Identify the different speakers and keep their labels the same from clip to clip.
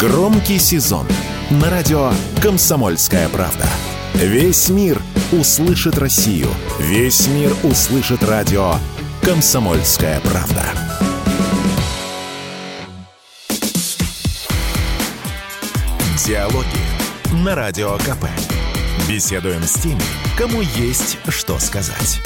Speaker 1: Громкий сезон на радио «Комсомольская правда». Весь мир услышит Россию. Весь мир услышит радио «Комсомольская правда». Диалоги на Радио КП. Беседуем с теми, кому есть что сказать.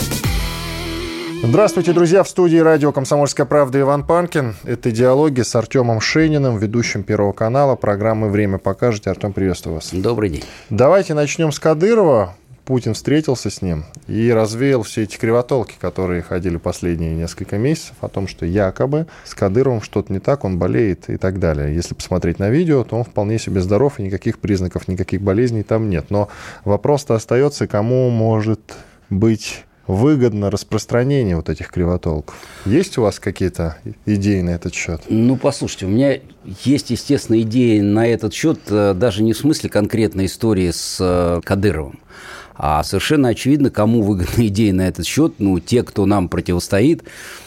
Speaker 2: Здравствуйте, друзья! В студии радио «Комсомольская правда» Иван Панкин. Это диалоги с Артемом Шейниным, ведущим Первого канала программы «Время покажет». Артем, приветствую вас.
Speaker 3: Добрый день.
Speaker 2: Давайте начнем с Кадырова. Путин встретился с ним и развеял все эти кривотолки, которые ходили последние несколько месяцев, о том, что якобы с Кадыровым что-то не так, он болеет и так далее. Если посмотреть на видео, то он вполне себе здоров, и никаких признаков, никаких болезней там нет. Но вопрос-то остается, кому может быть выгодно распространение вот этих кривотолков. Есть у вас какие-то идеи на этот счет?
Speaker 3: Ну, послушайте, у меня есть, естественно, идеи на этот счет, э, даже не в смысле конкретной истории с э, Кадыровым. А совершенно очевидно, кому выгодна идея на этот счет, ну, те, кто нам противостоит,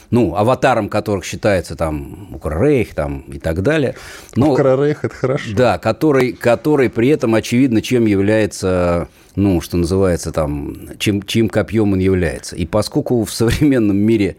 Speaker 3: ну, аватаром которых считается там Укррейх там и так далее.
Speaker 2: Но, Укррейх – это хорошо.
Speaker 3: Да, который, который при этом очевидно, чем является, ну, что называется там, чем, чьим копьем он является. И поскольку в современном мире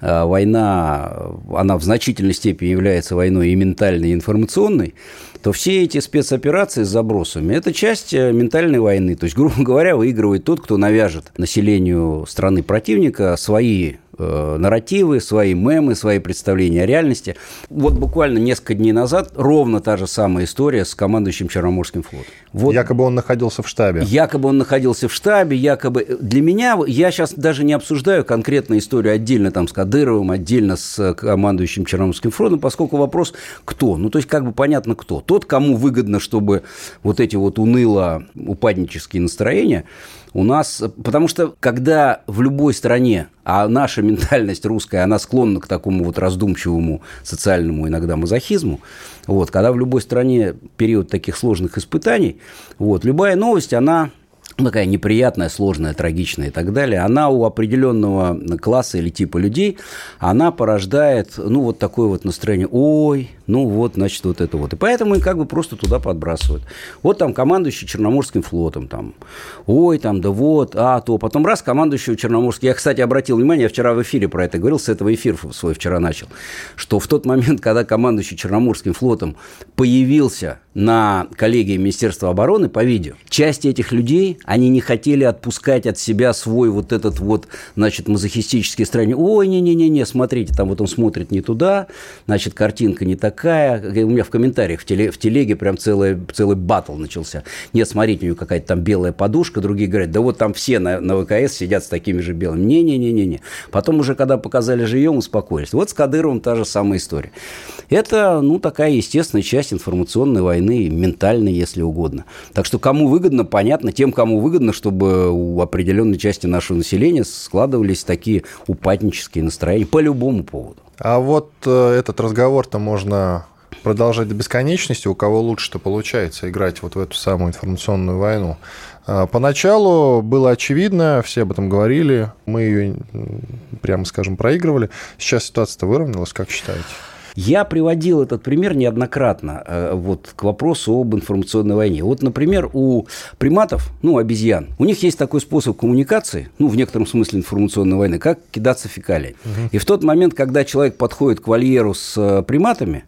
Speaker 3: а, война, она в значительной степени является войной и ментальной, и информационной, то все эти спецоперации с забросами – это часть э, ментальной войны. То есть, грубо говоря, выигрывает тот, кто навяжет населению страны противника свои Э, нарративы, свои мемы, свои представления о реальности. Вот буквально несколько дней назад ровно та же самая история с командующим Черноморским флотом. Вот,
Speaker 2: якобы он находился в штабе.
Speaker 3: Якобы он находился в штабе, якобы... Для меня, я сейчас даже не обсуждаю конкретную историю отдельно там с Кадыровым, отдельно с командующим Черноморским флотом, поскольку вопрос кто? Ну, то есть, как бы понятно кто. Тот, кому выгодно, чтобы вот эти вот уныло-упаднические настроения у нас, потому что когда в любой стране, а наша ментальность русская, она склонна к такому вот раздумчивому социальному иногда мазохизму, вот, когда в любой стране период таких сложных испытаний, вот, любая новость, она такая неприятная, сложная, трагичная и так далее, она у определенного класса или типа людей, она порождает, ну, вот такое вот настроение, ой, ну, вот, значит, вот это вот. И поэтому их как бы просто туда подбрасывают. Вот там командующий Черноморским флотом, там, ой, там, да вот, а, то. Потом раз, командующий Черноморским. Я, кстати, обратил внимание, я вчера в эфире про это говорил, с этого эфир свой вчера начал, что в тот момент, когда командующий Черноморским флотом появился на коллегии Министерства обороны по видео, часть этих людей, они не хотели отпускать от себя свой вот этот вот, значит, мазохистический стране. Ой, не-не-не, смотрите, там вот он смотрит не туда, значит, картинка не такая. У меня в комментариях в, теле, в телеге прям целый, целый батл начался. Нет, смотрите, у него какая-то там белая подушка, другие говорят, да вот там все на, на ВКС сидят с такими же белыми. Не-не-не-не. Потом уже, когда показали живьем, успокоились. Вот с Кадыровым та же самая история. Это, ну, такая естественная часть информационной войны, ментальной, если угодно. Так что кому выгодно, понятно, тем, кому выгодно, чтобы у определенной части нашего населения складывались такие упаднические настроения по любому поводу.
Speaker 2: А вот э, этот разговор-то можно продолжать до бесконечности, у кого лучше-то получается играть вот в эту самую информационную войну. А, поначалу было очевидно, все об этом говорили, мы ее, прямо скажем, проигрывали. Сейчас ситуация-то выровнялась, как считаете?
Speaker 3: Я приводил этот пример неоднократно э, вот, к вопросу об информационной войне. Вот, например, у приматов, ну, обезьян, у них есть такой способ коммуникации, ну, в некотором смысле информационной войны, как кидаться фекалией. Угу. И в тот момент, когда человек подходит к вольеру с э, приматами,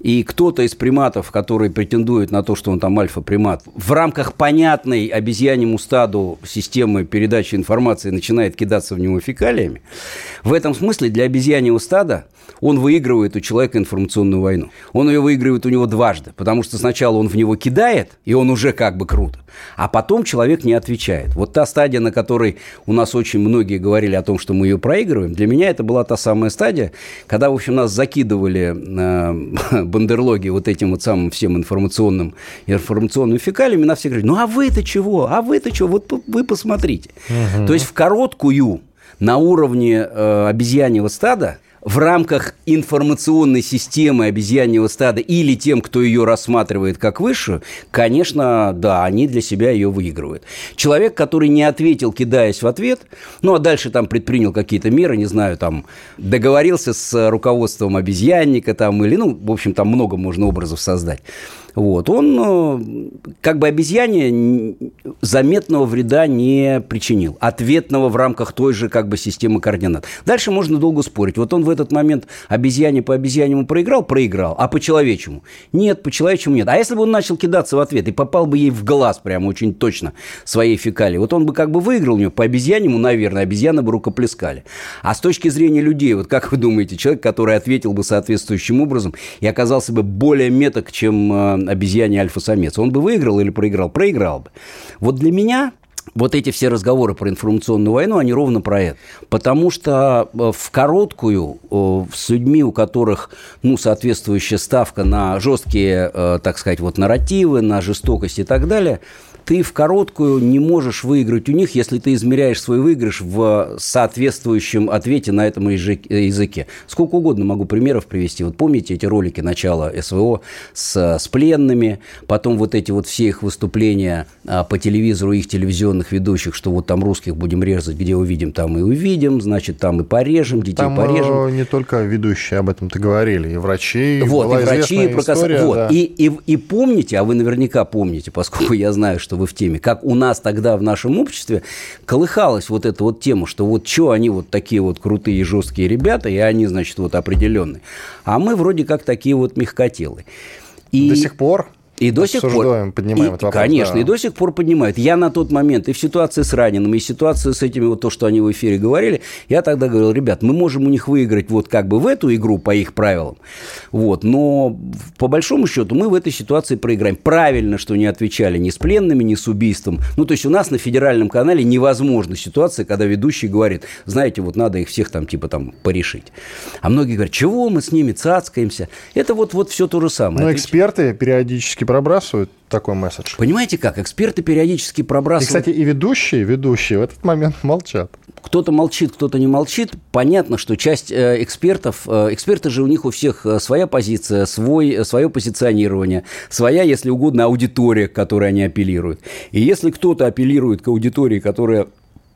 Speaker 3: и кто-то из приматов, который претендует на то, что он там альфа-примат, в рамках понятной обезьяньему стаду системы передачи информации начинает кидаться в него фекалиями, в этом смысле для обезьяньего стада он выигрывает у человека информационную войну. Он ее выигрывает у него дважды, потому что сначала он в него кидает, и он уже как бы круто, а потом человек не отвечает. Вот та стадия, на которой у нас очень многие говорили о том, что мы ее проигрываем, для меня это была та самая стадия, когда, в общем, нас закидывали э, бандерлоги вот этим вот самым всем информационным, информационным фекалиями, на все говорили, ну а вы-то чего, а вы-то чего, вот вы посмотрите. Угу. То есть в короткую на уровне э, обезьяньего стада в рамках информационной системы обезьяньего стада или тем, кто ее рассматривает как высшую, конечно, да, они для себя ее выигрывают. Человек, который не ответил, кидаясь в ответ, ну, а дальше там предпринял какие-то меры, не знаю, там, договорился с руководством обезьянника там, или, ну, в общем, там много можно образов создать. Вот. Он э, как бы обезьяне заметного вреда не причинил. Ответного в рамках той же как бы системы координат. Дальше можно долго спорить. Вот он в этот момент обезьяне по обезьянему проиграл? Проиграл. А по человечему? Нет, по человечему нет. А если бы он начал кидаться в ответ и попал бы ей в глаз прямо очень точно своей фекалии, вот он бы как бы выиграл у него. По обезьянему, наверное, обезьяны бы рукоплескали. А с точки зрения людей, вот как вы думаете, человек, который ответил бы соответствующим образом и оказался бы более меток, чем э, обезьяне альфа-самец, он бы выиграл или проиграл? Проиграл бы. Вот для меня вот эти все разговоры про информационную войну, они ровно про это. Потому что э, в короткую э, с людьми, у которых ну, соответствующая ставка на жесткие, так сказать, вот нарративы, на жестокость и так далее – ты в короткую не можешь выиграть у них, если ты измеряешь свой выигрыш в соответствующем ответе на этом языке. Сколько угодно могу примеров привести. Вот помните эти ролики начала СВО с, с пленными, потом вот эти вот все их выступления а, по телевизору, их телевизионных ведущих, что вот там русских будем резать, где увидим, там и увидим, значит, там и порежем, детей
Speaker 2: там
Speaker 3: порежем.
Speaker 2: Э, не только ведущие об этом-то говорили, и врачи.
Speaker 3: Вот, и врачи,
Speaker 2: про история,
Speaker 3: вот.
Speaker 2: Да.
Speaker 3: И, и, и помните, а вы наверняка помните, поскольку я знаю, что что вы в теме, как у нас тогда в нашем обществе колыхалась вот эта вот тема, что вот что они вот такие вот крутые жесткие ребята, и они, значит, вот определенные. А мы вроде как такие вот мягкотелые.
Speaker 2: И... До сих пор
Speaker 3: и до сих пор...
Speaker 2: поднимаем
Speaker 3: и,
Speaker 2: этот вопрос.
Speaker 3: Конечно,
Speaker 2: да.
Speaker 3: и до сих пор поднимают. Я на тот момент и в ситуации с раненым, и в ситуации с этими, вот то, что они в эфире говорили, я тогда говорил, ребят, мы можем у них выиграть вот как бы в эту игру по их правилам, вот, но по большому счету мы в этой ситуации проиграем. Правильно, что не отвечали ни с пленными, ни с убийством. Ну, то есть у нас на федеральном канале невозможна ситуация, когда ведущий говорит, знаете, вот надо их всех там типа там порешить. А многие говорят, чего мы с ними цацкаемся? Это вот, вот все то же самое.
Speaker 2: Но эксперты периодически пробрасывают такой месседж.
Speaker 3: Понимаете как? Эксперты периодически пробрасывают...
Speaker 2: И, кстати, и ведущие, ведущие в этот момент молчат.
Speaker 3: Кто-то молчит, кто-то не молчит. Понятно, что часть э, экспертов... Э, эксперты же у них у всех э, своя позиция, свой, свое позиционирование, своя, если угодно, аудитория, к которой они апеллируют. И если кто-то апеллирует к аудитории, которая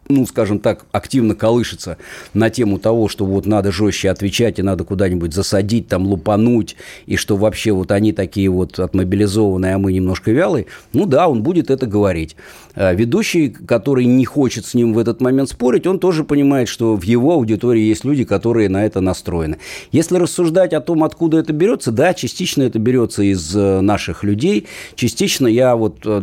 Speaker 3: ну, скажем так, активно колышется на тему того, что вот надо жестче отвечать и надо куда-нибудь засадить, там, лупануть, и что вообще вот они такие вот отмобилизованные, а мы немножко вялые, ну да, он будет это говорить. А ведущий, который не хочет с ним в этот момент спорить, он тоже понимает, что в его аудитории есть люди, которые на это настроены. Если рассуждать о том, откуда это берется, да, частично это берется из э, наших людей, частично я вот... Э,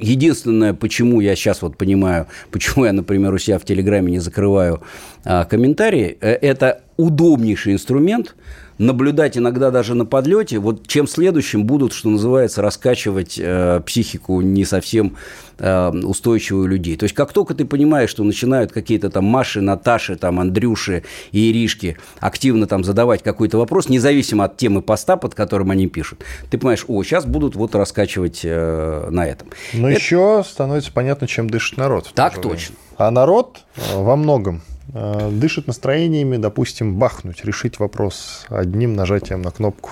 Speaker 3: единственное, почему я сейчас вот понимаю, почему я, например, например, у себя в Телеграме не закрываю а, комментарии, э, это удобнейший инструмент наблюдать иногда даже на подлете, вот чем следующим будут, что называется, раскачивать э, психику не совсем э, устойчивую людей. То есть, как только ты понимаешь, что начинают какие-то там Маши, Наташи, там Андрюши и Иришки активно там задавать какой-то вопрос, независимо от темы поста, под которым они пишут, ты понимаешь, о, сейчас будут вот раскачивать э, на этом.
Speaker 2: Но Это... еще становится понятно, чем дышит народ.
Speaker 3: Так точно.
Speaker 2: А народ э, во многом дышит настроениями, допустим, бахнуть, решить вопрос одним нажатием на кнопку.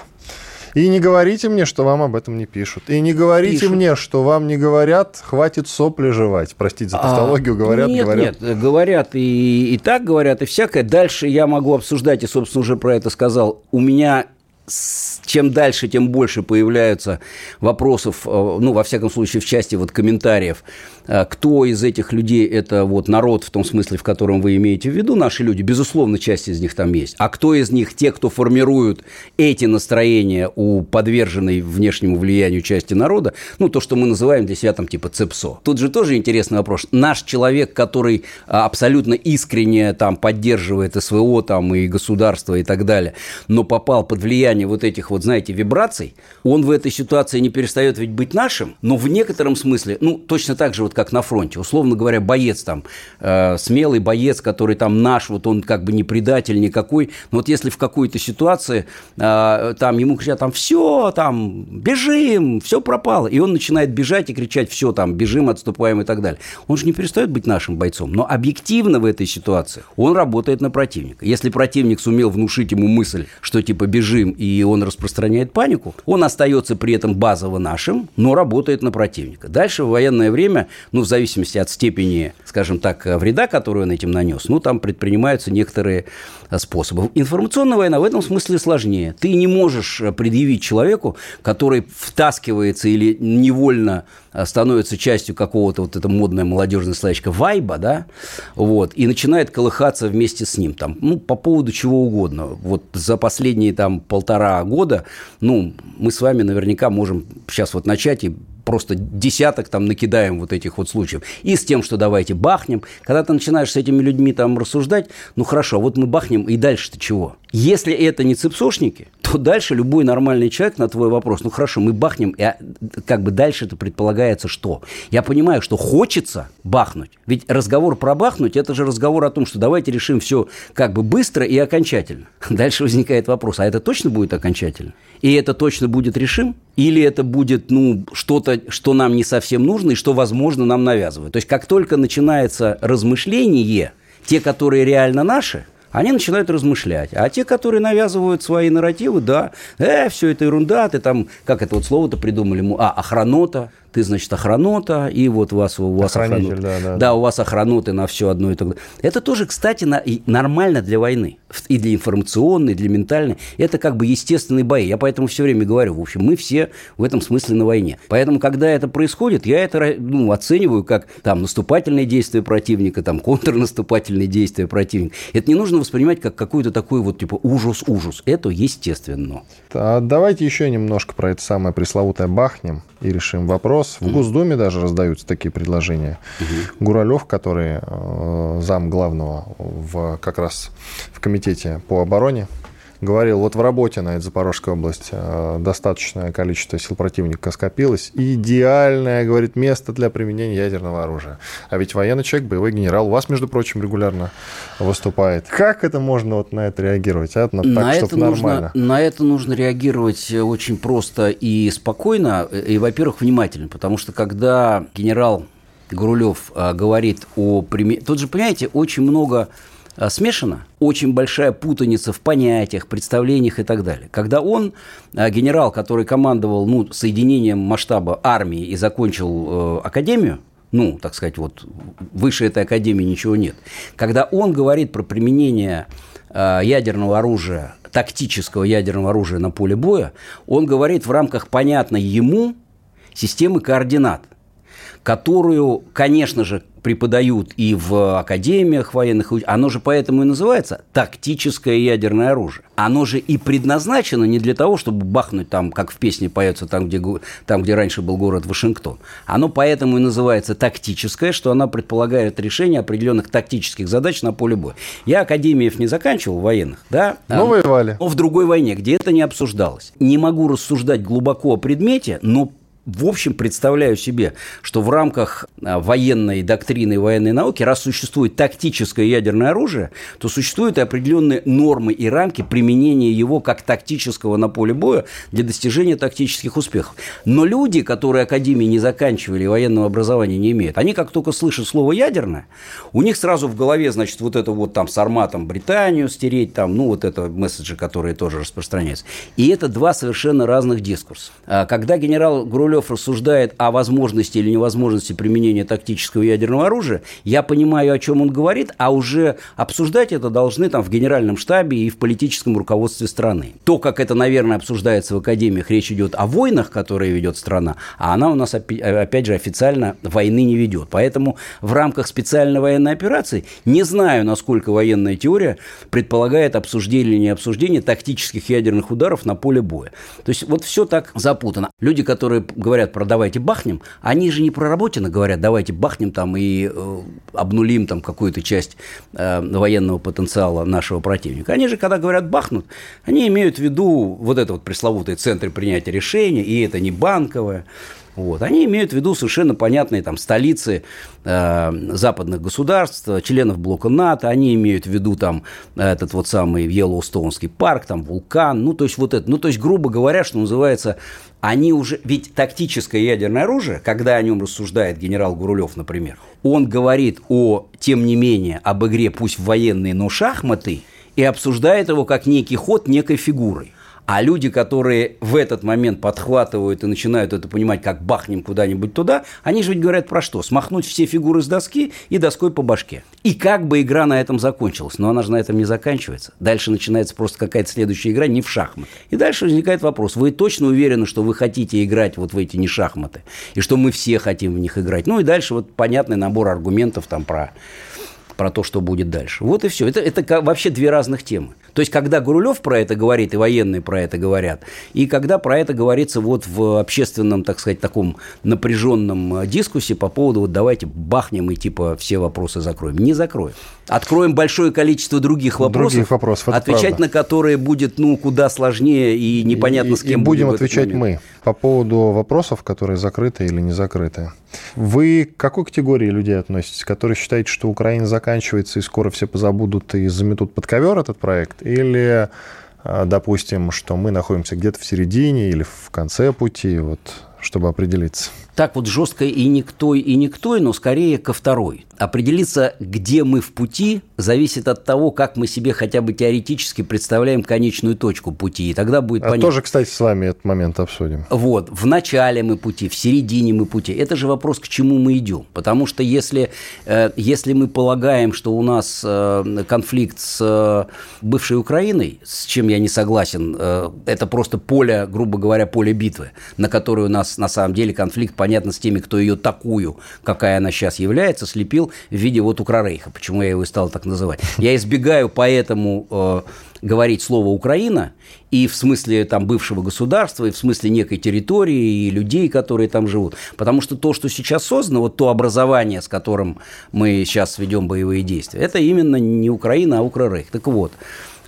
Speaker 2: И не говорите мне, что вам об этом не пишут. И не говорите пишут. мне, что вам не говорят, хватит сопли жевать. Простите за а, тавтологию, говорят,
Speaker 3: нет,
Speaker 2: говорят.
Speaker 3: Нет, говорят и, и так говорят, и всякое. Дальше я могу обсуждать, и, собственно, уже про это сказал. У меня чем дальше, тем больше появляются вопросов, э, ну, во всяком случае, в части вот комментариев, э, кто из этих людей это вот народ в том смысле, в котором вы имеете в виду, наши люди, безусловно, часть из них там есть, а кто из них те, кто формируют эти настроения у подверженной внешнему влиянию части народа, ну, то, что мы называем для себя там типа ЦЕПСО. Тут же тоже интересный вопрос. Наш человек, который а, абсолютно искренне там поддерживает СВО там и государство и так далее, но попал под влияние вот этих вот, знаете, вибраций, он в этой ситуации не перестает ведь быть нашим, но в некотором смысле, ну, точно так же вот как на фронте, условно говоря, боец там, э, смелый боец, который там наш, вот он как бы не предатель никакой, но вот если в какой-то ситуации э, там ему кричат там все, там бежим, все пропало, и он начинает бежать и кричать все там бежим, отступаем и так далее, он же не перестает быть нашим бойцом, но объективно в этой ситуации он работает на противника. Если противник сумел внушить ему мысль, что типа бежим и он распространяет панику, он остается при этом базово нашим, но работает на противника. Дальше в военное время ну, в зависимости от степени, скажем так, вреда, который он этим нанес, ну, там предпринимаются некоторые способы. Информационная война в этом смысле сложнее. Ты не можешь предъявить человеку, который втаскивается или невольно становится частью какого-то вот это модное молодежное словечко вайба, да, вот, и начинает колыхаться вместе с ним, там, ну, по поводу чего угодно. Вот за последние там полтора года, ну, мы с вами наверняка можем сейчас вот начать и просто десяток там накидаем вот этих вот случаев. И с тем, что давайте бахнем. Когда ты начинаешь с этими людьми там рассуждать, ну хорошо, вот мы бахнем, и дальше-то чего? Если это не цепсошники, то дальше любой нормальный человек на твой вопрос, ну хорошо, мы бахнем, и а, как бы дальше это предполагается что? Я понимаю, что хочется бахнуть. Ведь разговор про бахнуть, это же разговор о том, что давайте решим все как бы быстро и окончательно. Дальше возникает вопрос, а это точно будет окончательно? И это точно будет решим? Или это будет, ну, что-то, что нам не совсем нужно и что, возможно, нам навязывают? То есть, как только начинается размышление, те, которые реально наши – они начинают размышлять. А те, которые навязывают свои нарративы, да, э, все это ерунда, ты там, как это вот слово-то придумали, а, охранота, ты, значит, охранота, и вот у вас, у вас охраноты. Да, да, да, у вас охраноты на все одно и так далее. Это тоже, кстати, на, нормально для войны. И для информационной, и для ментальной. Это как бы естественные бои. Я поэтому все время говорю, в общем, мы все в этом смысле на войне. Поэтому, когда это происходит, я это ну, оцениваю как там наступательные действия противника, там контрнаступательные действия противника. Это не нужно воспринимать как какой-то такой вот типа ужас-ужас. Это естественно.
Speaker 2: А давайте еще немножко про это самое пресловутое бахнем и решим вопрос. В Госдуме даже раздаются такие предложения. Угу. Гуралев, который э, зам главного в, как раз в комитете по обороне, говорил, вот в работе на Запорожской области э, достаточное количество сил противника скопилось. Идеальное, говорит, место для применения ядерного оружия. А ведь военный человек, боевой генерал, у вас, между прочим, регулярно выступает. Как это можно вот на это реагировать? А? На,
Speaker 3: на, так, это нужно, на это нужно реагировать очень просто и спокойно, и, во-первых, внимательно. Потому что когда генерал Грулев э, говорит о... Тут же, понимаете, очень много Э, смешано, очень большая путаница в понятиях, представлениях и так далее. Когда он, э, генерал, который командовал ну, соединением масштаба армии и закончил э, академию, ну, так сказать, вот выше этой академии ничего нет. Когда он говорит про применение э, ядерного оружия, тактического ядерного оружия на поле боя, он говорит в рамках понятной ему системы координат, которую, конечно же, преподают и в академиях военных, оно же поэтому и называется тактическое ядерное оружие. Оно же и предназначено не для того, чтобы бахнуть там, как в песне поется, там, где, там, где раньше был город Вашингтон. Оно поэтому и называется тактическое, что оно предполагает решение определенных тактических задач на поле боя. Я академиев не заканчивал военных, да?
Speaker 2: Но воевали.
Speaker 3: Но в другой войне, где это не обсуждалось. Не могу рассуждать глубоко о предмете, но в общем, представляю себе, что в рамках а, военной доктрины и военной науки, раз существует тактическое ядерное оружие, то существуют определенные нормы и рамки применения его как тактического на поле боя для достижения тактических успехов. Но люди, которые академии не заканчивали, военного образования не имеют, они как только слышат слово «ядерное», у них сразу в голове, значит, вот это вот там с арматом Британию стереть, там, ну, вот это месседжи, которые тоже распространяются. И это два совершенно разных дискурса. А когда генерал Грулев Королев рассуждает о возможности или невозможности применения тактического ядерного оружия, я понимаю, о чем он говорит, а уже обсуждать это должны там в генеральном штабе и в политическом руководстве страны. То, как это, наверное, обсуждается в академиях, речь идет о войнах, которые ведет страна, а она у нас, опять же, официально войны не ведет. Поэтому в рамках специальной военной операции не знаю, насколько военная теория предполагает обсуждение или не обсуждение тактических ядерных ударов на поле боя. То есть вот все так запутано. Люди, которые говорят про давайте бахнем, они же не про Работина говорят, давайте бахнем там и э, обнулим там какую-то часть э, военного потенциала нашего противника. Они же, когда говорят бахнут, они имеют в виду вот это вот пресловутые центры принятия решений, и это не банковое, вот. Они имеют в виду совершенно понятные там, столицы э, западных государств, членов блока НАТО, они имеют в виду там, этот вот самый Йеллоустонский парк, там вулкан, ну то есть вот это, ну то есть грубо говоря, что называется, они уже, ведь тактическое ядерное оружие, когда о нем рассуждает генерал Гурулев, например, он говорит о, тем не менее, об игре пусть военной, но шахматы, и обсуждает его как некий ход некой фигурой. А люди, которые в этот момент подхватывают и начинают это понимать, как бахнем куда-нибудь туда, они же ведь говорят про что? Смахнуть все фигуры с доски и доской по башке. И как бы игра на этом закончилась. Но она же на этом не заканчивается. Дальше начинается просто какая-то следующая игра не в шахматы. И дальше возникает вопрос. Вы точно уверены, что вы хотите играть вот в эти не шахматы? И что мы все хотим в них играть? Ну и дальше вот понятный набор аргументов там про про то, что будет дальше. Вот и все. Это, это вообще две разных темы. То есть, когда Гурулев про это говорит, и военные про это говорят, и когда про это говорится вот в общественном, так сказать, таком напряженном э, дискуссии по поводу вот давайте бахнем и типа все вопросы закроем. Не закроем. Откроем большое количество других вопросов, других вопросов отвечать правда. на которые будет ну куда сложнее и непонятно
Speaker 2: и,
Speaker 3: с кем
Speaker 2: и будем отвечать мы по поводу вопросов, которые закрыты или не закрыты. Вы к какой категории людей относитесь, которые считаете, что Украина заканчивается и скоро все позабудут и заметут под ковер этот проект, или а, допустим, что мы находимся где-то в середине или в конце пути, вот, чтобы определиться?
Speaker 3: так вот жестко и никто, и никто, но скорее ко второй. Определиться, где мы в пути, зависит от того, как мы себе хотя бы теоретически представляем конечную точку пути. И тогда будет
Speaker 2: а
Speaker 3: понятно.
Speaker 2: Тоже, кстати, с вами этот момент обсудим.
Speaker 3: Вот. В начале мы пути, в середине мы пути. Это же вопрос, к чему мы идем. Потому что если, э, если мы полагаем, что у нас э, конфликт с э, бывшей Украиной, с чем я не согласен, это просто поле, грубо говоря, поле битвы, на которое у нас на самом деле конфликт по понятно, с теми, кто ее такую, какая она сейчас является, слепил в виде вот Украрейха. Почему я его и стал так называть? Я избегаю поэтому э, говорить слово «Украина» и в смысле там бывшего государства, и в смысле некой территории, и людей, которые там живут. Потому что то, что сейчас создано, вот то образование, с которым мы сейчас ведем боевые действия, это именно не Украина, а Украрейх. Так вот,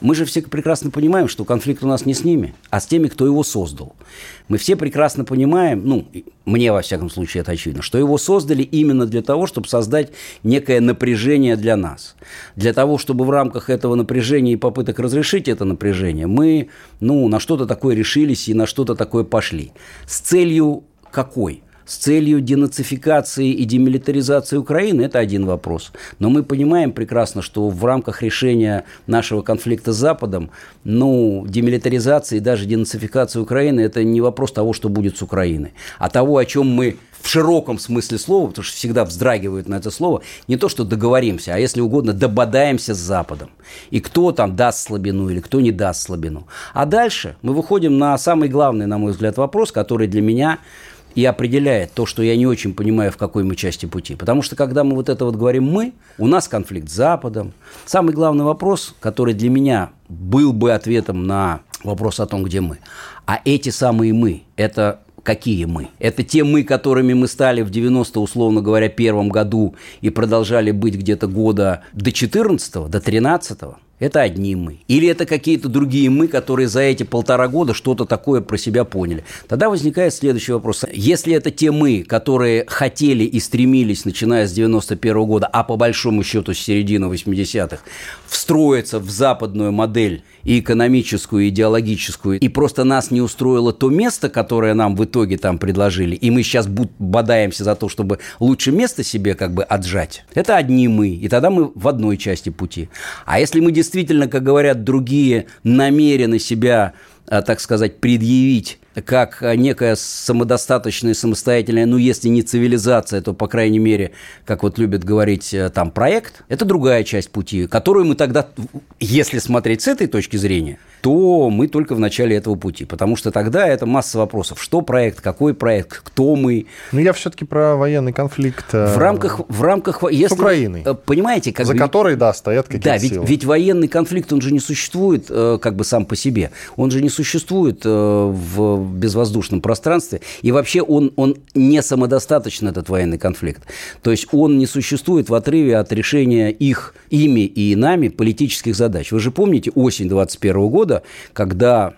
Speaker 3: мы же все прекрасно понимаем, что конфликт у нас не с ними, а с теми, кто его создал. Мы все прекрасно понимаем, ну, мне во всяком случае это очевидно, что его создали именно для того, чтобы создать некое напряжение для нас. Для того, чтобы в рамках этого напряжения и попыток разрешить это напряжение, мы, ну, на что-то такое решились и на что-то такое пошли. С целью какой? С целью денацификации и демилитаризации Украины, это один вопрос. Но мы понимаем прекрасно, что в рамках решения нашего конфликта с Западом, ну, демилитаризация и даже денацификация Украины – это не вопрос того, что будет с Украиной, а того, о чем мы в широком смысле слова, потому что всегда вздрагивают на это слово, не то, что договоримся, а если угодно, дободаемся с Западом. И кто там даст слабину или кто не даст слабину. А дальше мы выходим на самый главный, на мой взгляд, вопрос, который для меня и определяет то, что я не очень понимаю, в какой мы части пути. Потому что, когда мы вот это вот говорим «мы», у нас конфликт с Западом. Самый главный вопрос, который для меня был бы ответом на вопрос о том, где мы. А эти самые «мы» – это какие мы? Это те мы, которыми мы стали в 90 условно говоря, первом году и продолжали быть где-то года до 14 до 13 -го? Это одни мы. Или это какие-то другие мы, которые за эти полтора года что-то такое про себя поняли. Тогда возникает следующий вопрос. Если это те мы, которые хотели и стремились, начиная с 91 -го года, а по большому счету с середины 80-х, встроиться в западную модель и экономическую, и идеологическую, и просто нас не устроило то место, которое нам в итоге там предложили, и мы сейчас бодаемся за то, чтобы лучше место себе как бы отжать, это одни мы, и тогда мы в одной части пути. А если мы действительно действительно, как говорят другие, намерены себя, а, так сказать, предъявить как некая самодостаточная, самостоятельная, ну, если не цивилизация, то, по крайней мере, как вот любят говорить э, там, проект, это другая часть пути, которую мы тогда, если смотреть с этой точки зрения, то мы только в начале этого пути. Потому что тогда это масса вопросов. Что проект, какой проект, кто мы.
Speaker 2: Ну, я все-таки про военный конфликт.
Speaker 3: Э, в рамках... В рамках
Speaker 2: если, с Украиной.
Speaker 3: Э, понимаете, как...
Speaker 2: За которой, да, стоят какие-то
Speaker 3: Да, ведь,
Speaker 2: силы.
Speaker 3: ведь военный конфликт, он же не существует как бы сам по себе. Он же не существует в безвоздушном пространстве. И вообще он, он не самодостаточен, этот военный конфликт. То есть он не существует в отрыве от решения их, ими и нами политических задач. Вы же помните осень 21 года, когда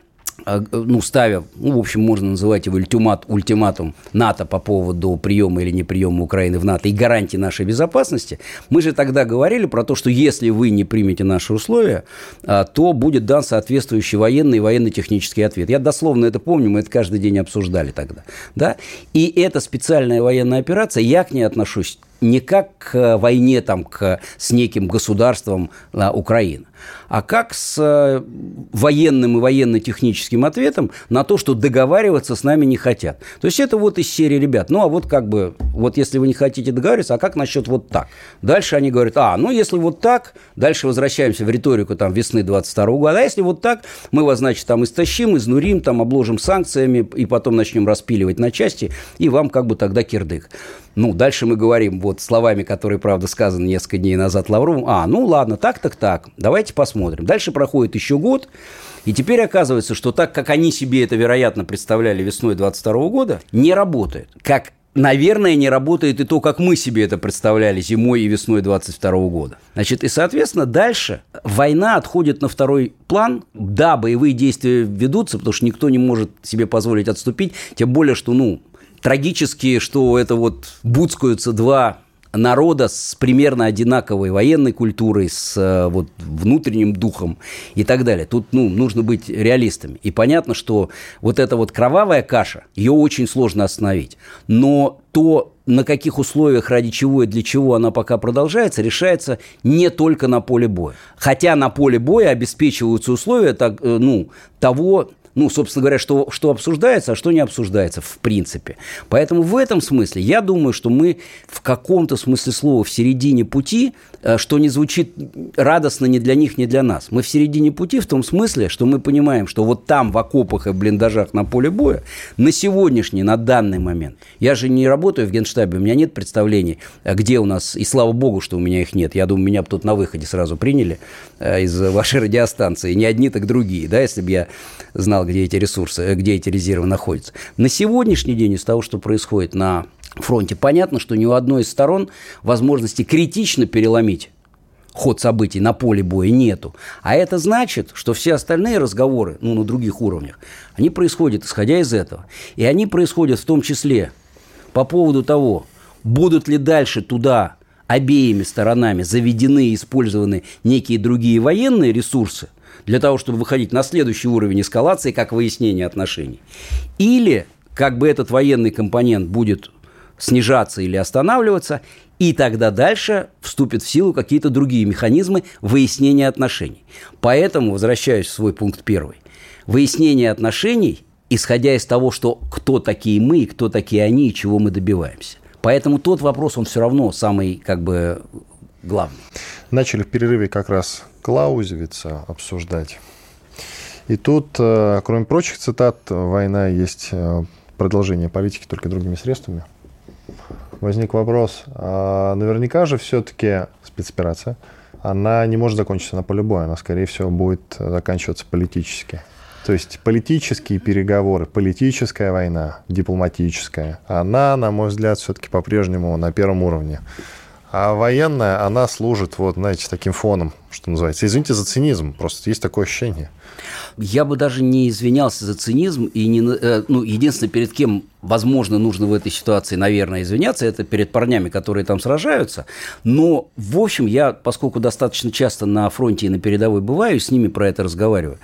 Speaker 3: ну, ставя, ну, в общем, можно называть его ультимат, ультиматум НАТО по поводу приема или не приема Украины в НАТО и гарантии нашей безопасности, мы же тогда говорили про то, что если вы не примете наши условия, а, то будет дан соответствующий военный и военно-технический ответ. Я дословно это помню, мы это каждый день обсуждали тогда. Да? И эта специальная военная операция, я к ней отношусь не как к войне там, к, с неким государством а, Украины, а как с э, военным и военно-техническим ответом на то, что договариваться с нами не хотят. То есть это вот из серии ребят. Ну, а вот как бы, вот если вы не хотите договариваться, а как насчет вот так? Дальше они говорят, а, ну, если вот так, дальше возвращаемся в риторику там весны 22 года, а если вот так, мы вас, значит, там истощим, изнурим, там обложим санкциями и потом начнем распиливать на части, и вам как бы тогда кирдык. Ну, дальше мы говорим вот словами, которые, правда, сказаны несколько дней назад Лавровым. А, ну ладно, так, так, так, давайте посмотрим. Дальше проходит еще год, и теперь оказывается, что так, как они себе это, вероятно, представляли весной 22 года, не работает. Как наверное, не работает и то, как мы себе это представляли зимой и весной 22 года. Значит, и, соответственно, дальше война отходит на второй план. Да, боевые действия ведутся, потому что никто не может себе позволить отступить, тем более, что, ну, трагически, что это вот буцкаются два народа с примерно одинаковой военной культурой, с э, вот, внутренним духом и так далее. Тут ну, нужно быть реалистами. И понятно, что вот эта вот кровавая каша, ее очень сложно остановить. Но то, на каких условиях, ради чего и для чего она пока продолжается, решается не только на поле боя. Хотя на поле боя обеспечиваются условия так, э, ну, того, ну, собственно говоря, что, что обсуждается, а что не обсуждается в принципе. Поэтому в этом смысле я думаю, что мы в каком-то смысле слова в середине пути, э, что не звучит радостно ни для них, ни для нас. Мы в середине пути в том смысле, что мы понимаем, что вот там в окопах и в блиндажах на поле боя на сегодняшний, на данный момент, я же не работаю в генштабе, у меня нет представлений, э, где у нас, и слава богу, что у меня их нет. Я думаю, меня бы тут на выходе сразу приняли э, из вашей радиостанции, не одни, так другие, да, если бы я знал, знал, где эти ресурсы, э, где эти резервы находятся. На сегодняшний день из того, что происходит на фронте, понятно, что ни у одной из сторон возможности критично переломить ход событий на поле боя нету. А это значит, что все остальные разговоры, ну, на других уровнях, они происходят исходя из этого. И они происходят в том числе по поводу того, будут ли дальше туда обеими сторонами заведены и использованы некие другие военные ресурсы – для того, чтобы выходить на следующий уровень эскалации, как выяснение отношений. Или как бы этот военный компонент будет снижаться или останавливаться, и тогда дальше вступят в силу какие-то другие механизмы выяснения отношений. Поэтому, возвращаюсь в свой пункт первый, выяснение отношений, исходя из того, что кто такие мы, кто такие они, и чего мы добиваемся. Поэтому тот вопрос, он все равно самый как бы главный.
Speaker 2: Начали в перерыве как раз Клаузевица обсуждать. И тут, э, кроме прочих цитат, «Война есть э, продолжение политики только другими средствами». Возник вопрос, а наверняка же все-таки спецоперация, она не может закончиться на поле боя, она, скорее всего, будет заканчиваться политически. То есть политические переговоры, политическая война, дипломатическая, она, на мой взгляд, все-таки по-прежнему на первом уровне. А военная, она служит, вот, знаете, таким фоном, что называется. Извините за цинизм, просто есть такое ощущение.
Speaker 3: Я бы даже не извинялся за цинизм, и не, э, ну, единственное, перед кем, возможно, нужно в этой ситуации, наверное, извиняться, это перед парнями, которые там сражаются. Но, в общем, я, поскольку достаточно часто на фронте и на передовой бываю, с ними про это разговариваю,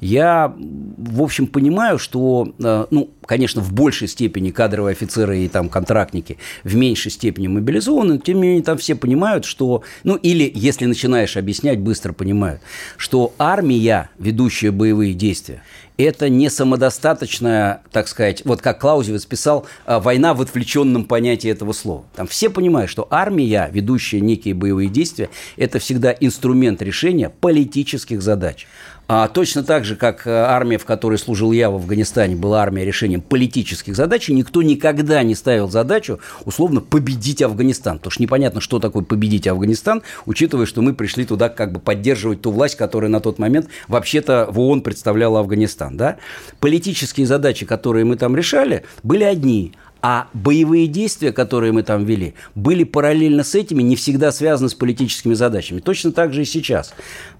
Speaker 3: я, в общем, понимаю, что, э, ну, конечно, в большей степени кадровые офицеры и там контрактники в меньшей степени мобилизованы, тем не менее там все понимают, что, ну, или если начинаешь объяснять, быстро понимают, что армия, ведущая боевые действия, это не самодостаточная, так сказать, вот как Клаузевиц писал, э, война в отвлеченном понятии этого слова. Там все понимают, что армия, ведущая некие боевые действия, это всегда инструмент решения политических задач. А точно так же, как э, армия, в которой служил я в Афганистане, была армия решением политических задач, и никто никогда не ставил задачу, условно, победить Афганистан. Потому что непонятно, что такое победить Афганистан, учитывая, что мы пришли туда как бы поддерживать ту власть, которая на тот момент вообще-то в ООН представляла Афганистан. Да? Политические задачи, которые мы там решали, были одни – а боевые действия, которые мы там вели, были параллельно с этими, не всегда связаны с политическими задачами. Точно так же и сейчас.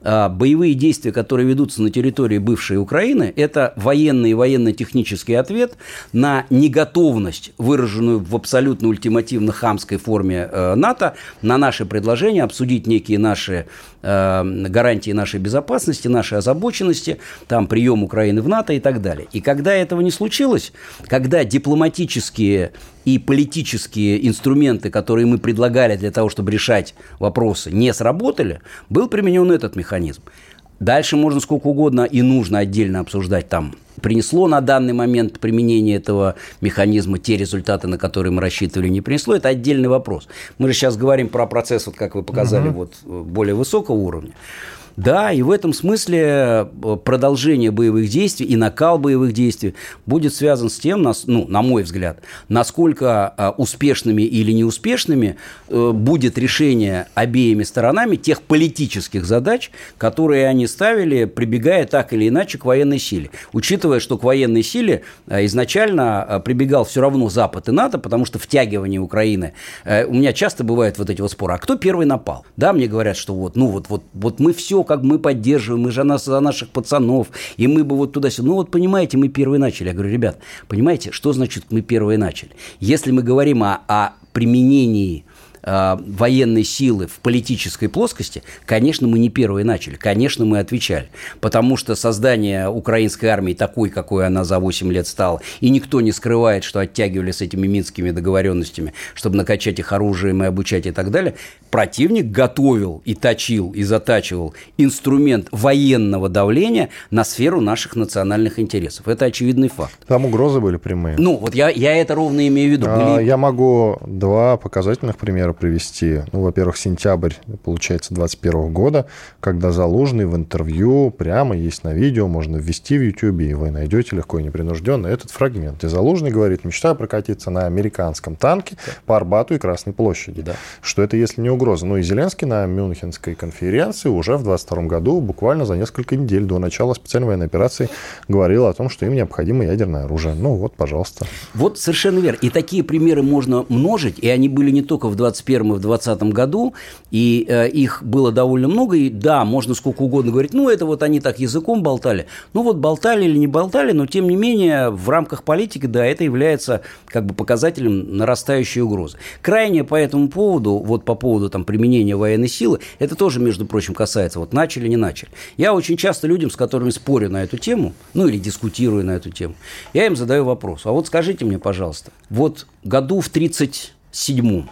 Speaker 3: А, боевые действия, которые ведутся на территории бывшей Украины, это военный и военно-технический ответ на неготовность, выраженную в абсолютно ультимативно-хамской форме э, НАТО, на наше предложение обсудить некие наши э, гарантии нашей безопасности, нашей озабоченности, там прием Украины в НАТО и так далее. И когда этого не случилось, когда дипломатические технические и политические инструменты, которые мы предлагали для того, чтобы решать вопросы, не сработали, был применен этот механизм. Дальше можно сколько угодно и нужно отдельно обсуждать там. Принесло на данный момент применение этого механизма те результаты, на которые мы рассчитывали, не принесло, это отдельный вопрос. Мы же сейчас говорим про процесс, вот как вы показали, угу. вот более высокого уровня. Да, и в этом смысле э, продолжение боевых действий и накал боевых действий будет связан с тем, ну, на мой взгляд, насколько э, успешными или неуспешными э, будет решение обеими сторонами тех политических задач, которые они ставили, прибегая так или иначе к военной силе. Учитывая, что к военной силе изначально прибегал все равно Запад и НАТО, потому что втягивание Украины, у меня часто бывают вот эти вот споры, а кто первый напал? Да, мне говорят, что вот, ну вот, вот, вот мы все как мы поддерживаем, мы же нас, за наших пацанов, и мы бы вот туда-сюда. Ну вот понимаете, мы первые начали. Я говорю, ребят, понимаете, что значит мы первые начали? Если мы говорим о, о применении э, военной силы в политической плоскости, конечно, мы не первые начали, конечно, мы отвечали. Потому что создание украинской армии такой, какой она за 8 лет стала, и никто не скрывает, что оттягивали с этими минскими договоренностями, чтобы накачать их оружием и обучать и так далее, противник готовил и точил, и затачивал инструмент военного давления на сферу наших национальных интересов. Это очевидный факт.
Speaker 2: Там угрозы были прямые.
Speaker 3: Ну, вот я, я это ровно имею в виду.
Speaker 2: А, были... Я могу два показательных примера примеры привести. Ну, во-первых, сентябрь, получается, 21 года, когда Залужный в интервью прямо есть на видео, можно ввести в YouTube, и вы найдете легко и непринужденно этот фрагмент. где Залужный говорит, мечтаю прокатиться на американском танке да. по Арбату и Красной площади. Да. Что это, если не угроза? Ну и Зеленский на Мюнхенской конференции уже в 22 году, буквально за несколько недель до начала специальной военной операции, говорил о том, что им необходимо ядерное оружие. Ну вот, пожалуйста.
Speaker 3: Вот совершенно верно. И такие примеры можно множить, и они были не только в 20 21 и в 2020 году, и э, их было довольно много, и да, можно сколько угодно говорить, ну, это вот они так языком болтали, ну, вот болтали или не болтали, но, тем не менее, в рамках политики, да, это является как бы показателем нарастающей угрозы. Крайне по этому поводу, вот по поводу там применения военной силы, это тоже, между прочим, касается, вот начали, не начали. Я очень часто людям, с которыми спорю на эту тему, ну, или дискутирую на эту тему, я им задаю вопрос, а вот скажите мне, пожалуйста, вот году в 30 седьмом,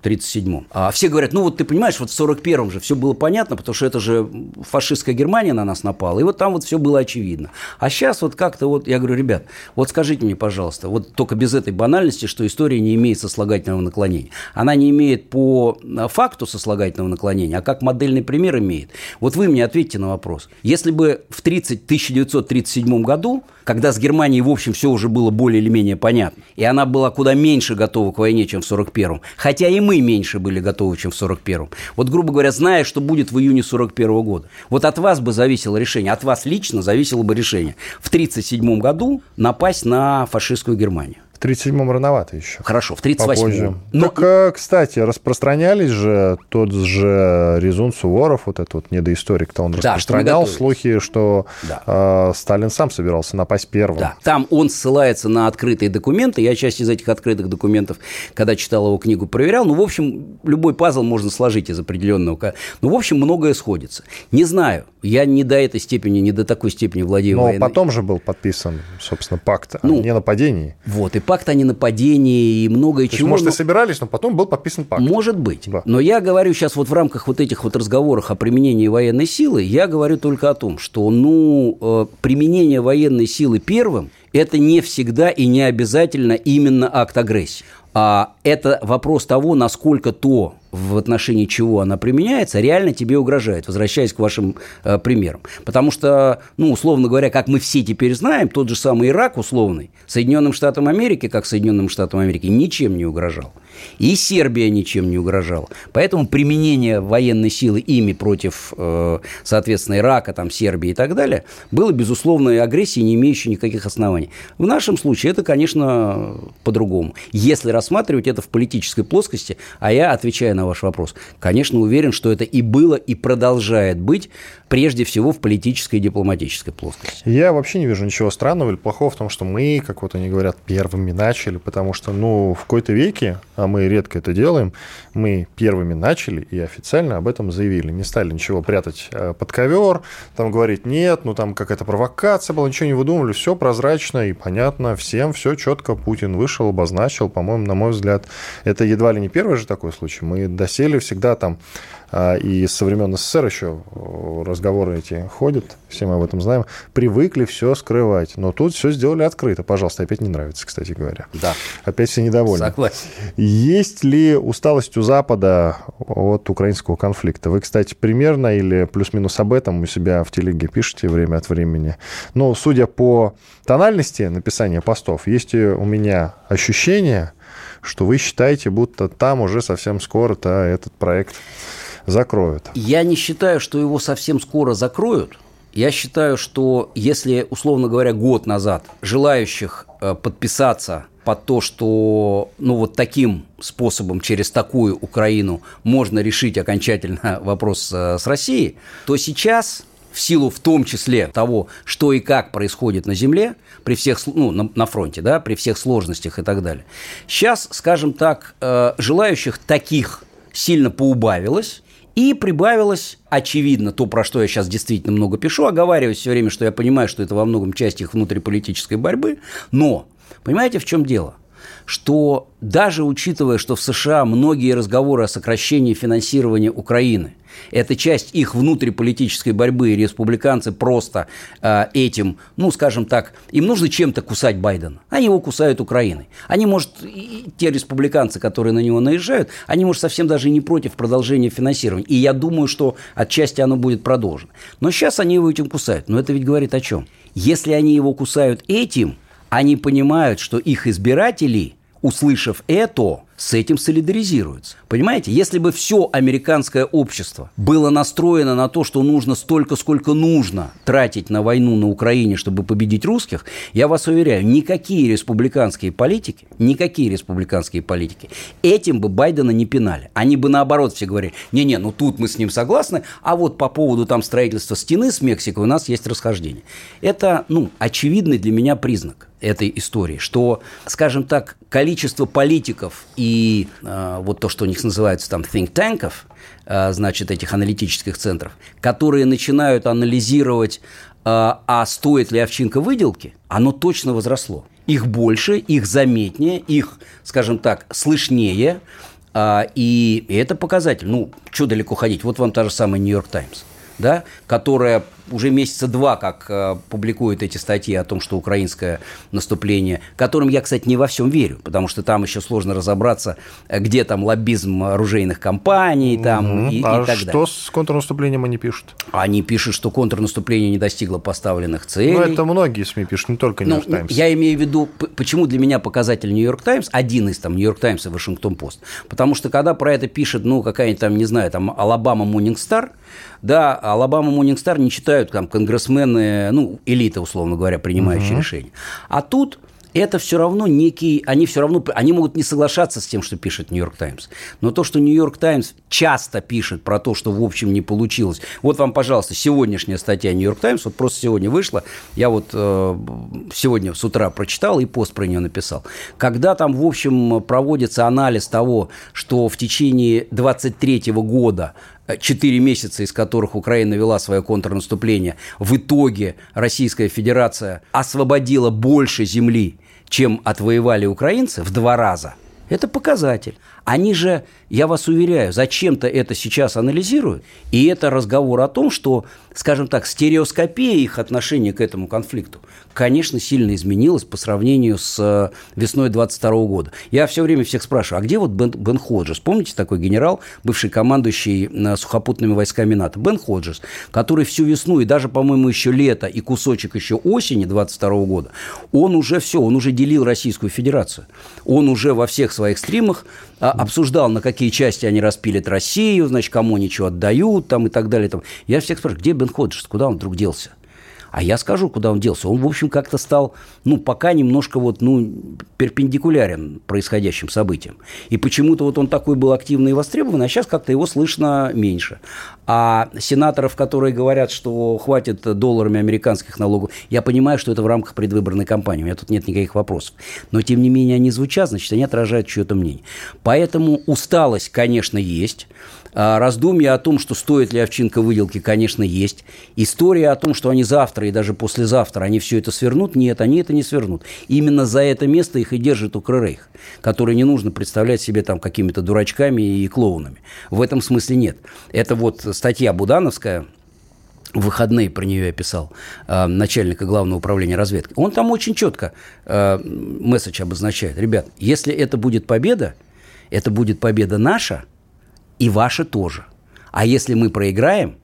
Speaker 3: 1937. А все говорят, ну вот ты понимаешь, вот в 41-м же все было понятно, потому что это же фашистская Германия на нас напала, и вот там вот все было очевидно. А сейчас вот как-то вот, я говорю, ребят, вот скажите мне, пожалуйста, вот только без этой банальности, что история не имеет сослагательного наклонения. Она не имеет по факту сослагательного наклонения, а как модельный пример имеет. Вот вы мне ответьте на вопрос. Если бы в 30, 1937 году, когда с Германией, в общем, все уже было более или менее понятно, и она была куда меньше готова к войне, чем в 41-м. Хотя и мы меньше были готовы, чем в 41-м. Вот, грубо говоря, зная, что будет в июне 41 -го года. Вот от вас бы зависело решение, от вас лично зависело бы решение в 1937 году напасть на фашистскую Германию.
Speaker 2: В 37-м рановато еще.
Speaker 3: Хорошо, в 38-м.
Speaker 2: Но... Так, э, кстати, распространялись же тот же Резун Суворов, вот этот вот недоисторик-то, он да, распространял что слухи, что да. э, Сталин сам собирался напасть первым. Да,
Speaker 3: там он ссылается на открытые документы. Я часть из этих открытых документов, когда читал его книгу, проверял. Ну, в общем, любой пазл можно сложить из определенного. Ну, в общем, многое сходится. Не знаю, я не до этой степени, не до такой степени владею
Speaker 2: Но
Speaker 3: военной.
Speaker 2: потом же был подписан, собственно, пакт ну, о ненападении.
Speaker 3: Вот, и пакт о ненападении, и многое
Speaker 2: То
Speaker 3: чего.
Speaker 2: Есть, может, и собирались, но потом был подписан пакт.
Speaker 3: Может быть. Да. Но я говорю сейчас вот в рамках вот этих вот разговоров о применении военной силы, я говорю только о том, что, ну, э, применение военной силы первым – это не всегда и не обязательно именно акт агрессии. А это вопрос того, насколько то в отношении чего она применяется, реально тебе угрожает, возвращаясь к вашим э, примерам. Потому что, ну, условно говоря, как мы все теперь знаем, тот же самый Ирак условный, Соединенным Штатам Америки, как Соединенным Штатам Америки, ничем не угрожал. И Сербия ничем не угрожала. Поэтому применение военной силы ими против, э, соответственно, Ирака, там, Сербии и так далее, было, безусловно, агрессией, не имеющей никаких оснований. В нашем случае это, конечно, по-другому. Если рассматривать это в политической плоскости, а я отвечаю на ваш вопрос. Конечно, уверен, что это и было, и продолжает быть, прежде всего, в политической и дипломатической плоскости.
Speaker 2: Я вообще не вижу ничего странного или плохого в том, что мы, как вот они говорят, первыми начали, потому что, ну, в какой-то веке а мы редко это делаем, мы первыми начали и официально об этом заявили. Не стали ничего прятать э, под ковер, там говорить нет, ну там какая-то провокация была, ничего не выдумывали, все прозрачно и понятно всем, все четко. Путин вышел, обозначил, по-моему, на мой взгляд, это едва ли не первый же такой случай. Мы досели всегда там и со времен СССР еще разговоры эти ходят, все мы об этом знаем, привыкли все скрывать. Но тут все сделали открыто. Пожалуйста, опять не нравится, кстати говоря.
Speaker 3: Да.
Speaker 2: Опять все недовольны.
Speaker 3: Согласен.
Speaker 2: Есть ли усталость у Запада от украинского конфликта? Вы, кстати, примерно или плюс-минус об этом у себя в телеге пишете время от времени. Но судя по тональности написания постов, есть у меня ощущение, что вы считаете, будто там уже совсем скоро-то этот проект закроют.
Speaker 3: Я не считаю, что его совсем скоро закроют. Я считаю, что если, условно говоря, год назад желающих э, подписаться под то, что ну, вот таким способом, через такую Украину можно решить окончательно вопрос э, с Россией, то сейчас в силу в том числе того, что и как происходит на земле, при всех, ну, на, на фронте, да, при всех сложностях и так далее. Сейчас, скажем так, э, желающих таких сильно поубавилось, и прибавилось, очевидно, то, про что я сейчас действительно много пишу, оговариваюсь все время, что я понимаю, что это во многом часть их внутриполитической борьбы, но понимаете, в чем дело? Что даже учитывая, что в США многие разговоры о сокращении финансирования Украины – это часть их внутриполитической борьбы, и республиканцы просто э, этим, ну, скажем так, им нужно чем-то кусать Байдена. Они его кусают Украиной. Они, может, те республиканцы, которые на него наезжают, они, может, совсем даже и не против продолжения финансирования. И я думаю, что отчасти оно будет продолжено. Но сейчас они его этим кусают. Но это ведь говорит о чем? Если они его кусают этим, они понимают, что их избиратели, услышав это, с этим солидаризируются. Понимаете, если бы все американское общество было настроено на то, что нужно столько, сколько нужно тратить на войну на Украине, чтобы победить русских, я вас уверяю, никакие республиканские политики, никакие республиканские политики этим бы Байдена не пинали. Они бы наоборот все говорили, не-не, ну тут мы с ним согласны, а вот по поводу там строительства стены с Мексикой у нас есть расхождение. Это, ну, очевидный для меня признак этой истории, что, скажем так, количество политиков и э, вот то, что у них называется там think танков, э, значит, этих аналитических центров, которые начинают анализировать, э, а стоит ли овчинка выделки, оно точно возросло. Их больше, их заметнее, их, скажем так, слышнее, э, и это показатель. Ну, что далеко ходить? Вот вам та же самая Нью-Йорк Таймс, да, которая уже месяца два, как э, публикуют эти статьи о том, что украинское наступление, которым я, кстати, не во всем верю, потому что там еще сложно разобраться, э, где там лоббизм оружейных компаний там,
Speaker 2: и, а и так что далее. с контрнаступлением они пишут?
Speaker 3: Они пишут, что контрнаступление не достигло поставленных целей. Ну,
Speaker 2: это многие СМИ пишут, не только Нью-Йорк ну, Таймс.
Speaker 3: Я имею в виду, почему для меня показатель Нью-Йорк Таймс, один из там Нью-Йорк Таймс и Вашингтон Пост, потому что когда про это пишет, ну, какая-нибудь там, не знаю, там Алабама Morning Star, да, Алабама Morning Star не читают там конгрессмены, ну, элита, условно говоря, принимающие угу. решения. А тут это все равно некий, они все равно, они могут не соглашаться с тем, что пишет Нью-Йорк Таймс. Но то, что Нью-Йорк Таймс часто пишет про то, что в общем не получилось. Вот вам, пожалуйста, сегодняшняя статья Нью-Йорк Таймс, вот просто сегодня вышла, я вот э, сегодня с утра прочитал и пост про нее написал. Когда там, в общем, проводится анализ того, что в течение 23 года четыре месяца, из которых Украина вела свое контрнаступление, в итоге Российская Федерация освободила больше земли, чем отвоевали украинцы в два раза, это показатель. Они же, я вас уверяю, зачем-то это сейчас анализируют. И это разговор о том, что, скажем так, стереоскопия их отношения к этому конфликту, конечно, сильно изменилась по сравнению с э, весной 22 года. Я все время всех спрашиваю, а где вот Бен, Бен Ходжес? Помните такой генерал, бывший командующий э, сухопутными войсками НАТО? Бен Ходжес, который всю весну и даже, по-моему, еще лето и кусочек еще осени 22 года, он уже все, он уже делил Российскую Федерацию. Он уже во всех своих стримах обсуждал, на какие части они распилят Россию, значит, кому ничего отдают там и так далее. Там. Я всех спрашиваю, где Бен Ходжес, куда он вдруг делся? А я скажу, куда он делся. Он, в общем, как-то стал, ну, пока немножко вот, ну, перпендикулярен происходящим событиям. И почему-то вот он такой был активный и востребован, а сейчас как-то его слышно меньше. А сенаторов, которые говорят, что хватит долларами американских налогов, я понимаю, что это в рамках предвыборной кампании, у меня тут нет никаких вопросов. Но, тем не менее, они звучат, значит, они отражают чье-то мнение. Поэтому усталость, конечно, есть. А раздумья о том, что стоит ли овчинка выделки, конечно, есть. История о том, что они завтра и даже послезавтра они все это свернут, нет, они это не свернут. Именно за это место их и держит Укррейх, который не нужно представлять себе там какими-то дурачками и клоунами. В этом смысле нет. Это вот статья Будановская, в выходные про нее я писал, э, начальника главного управления разведки. Он там очень четко э, месседж обозначает. Ребят, если это будет победа, это будет победа наша – и ваша тоже. А если мы проиграем,